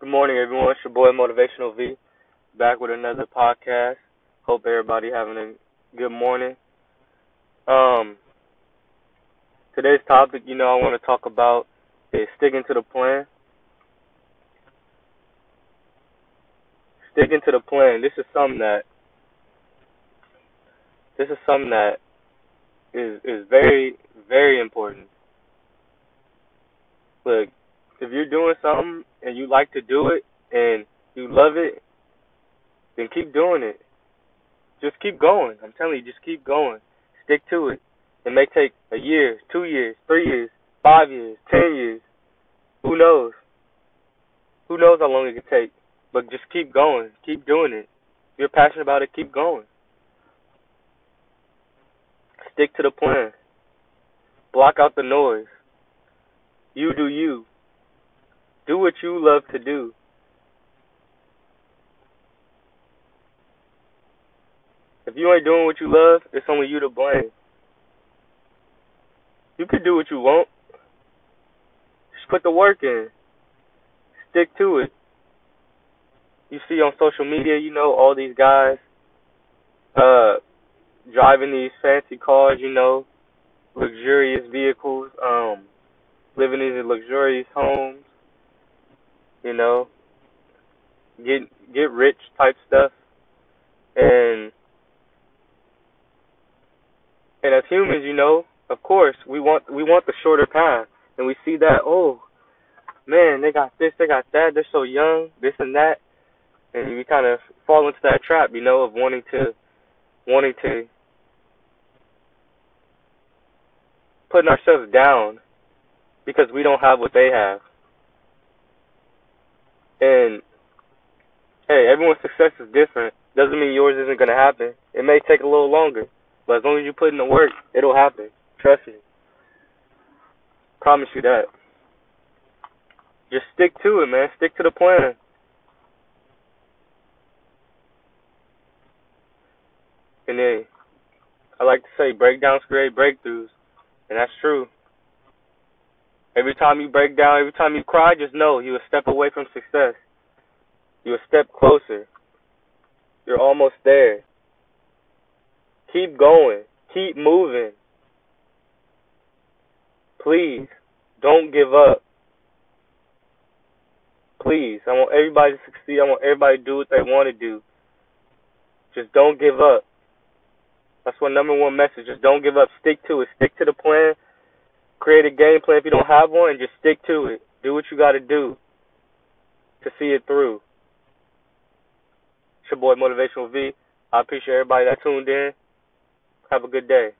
Good morning, everyone. It's your boy Motivational V, back with another podcast. Hope everybody having a good morning. Um, today's topic, you know, I want to talk about is sticking to the plan. Sticking to the plan. This is something that this is something that is is very very important. Look, if you're doing something and you like to do it and you love it, then keep doing it. Just keep going. I'm telling you, just keep going. Stick to it. It may take a year, two years, three years, five years, ten years. Who knows? Who knows how long it could take? But just keep going. Keep doing it. If you're passionate about it, keep going. Stick to the plan. Block out the noise. You do you. Do what you love to do. If you ain't doing what you love, it's only you to blame. You can do what you want. Just put the work in. Stick to it. You see on social media, you know, all these guys uh driving these fancy cars, you know, luxurious vehicles, um, living in luxurious homes you know, get get rich type stuff, and and as humans, you know, of course, we want we want the shorter path, and we see that oh, man, they got this, they got that, they're so young, this and that, and we kind of fall into that trap, you know, of wanting to wanting to putting ourselves down because we don't have what they have. And hey, everyone's success is different. Doesn't mean yours isn't gonna happen. It may take a little longer, but as long as you put in the work, it'll happen. Trust me. Promise you that. Just stick to it, man. Stick to the plan. And then I like to say breakdowns create breakthroughs. And that's true. Every time you break down, every time you cry, just know you a step away from success. You're a step closer. You're almost there. Keep going. Keep moving. Please, don't give up. Please, I want everybody to succeed. I want everybody to do what they want to do. Just don't give up. That's my number one message. Just don't give up. Stick to it. Stick to the plan create a game plan if you don't have one and just stick to it. Do what you got to do to see it through. It's your boy Motivational V. I appreciate everybody that tuned in. Have a good day.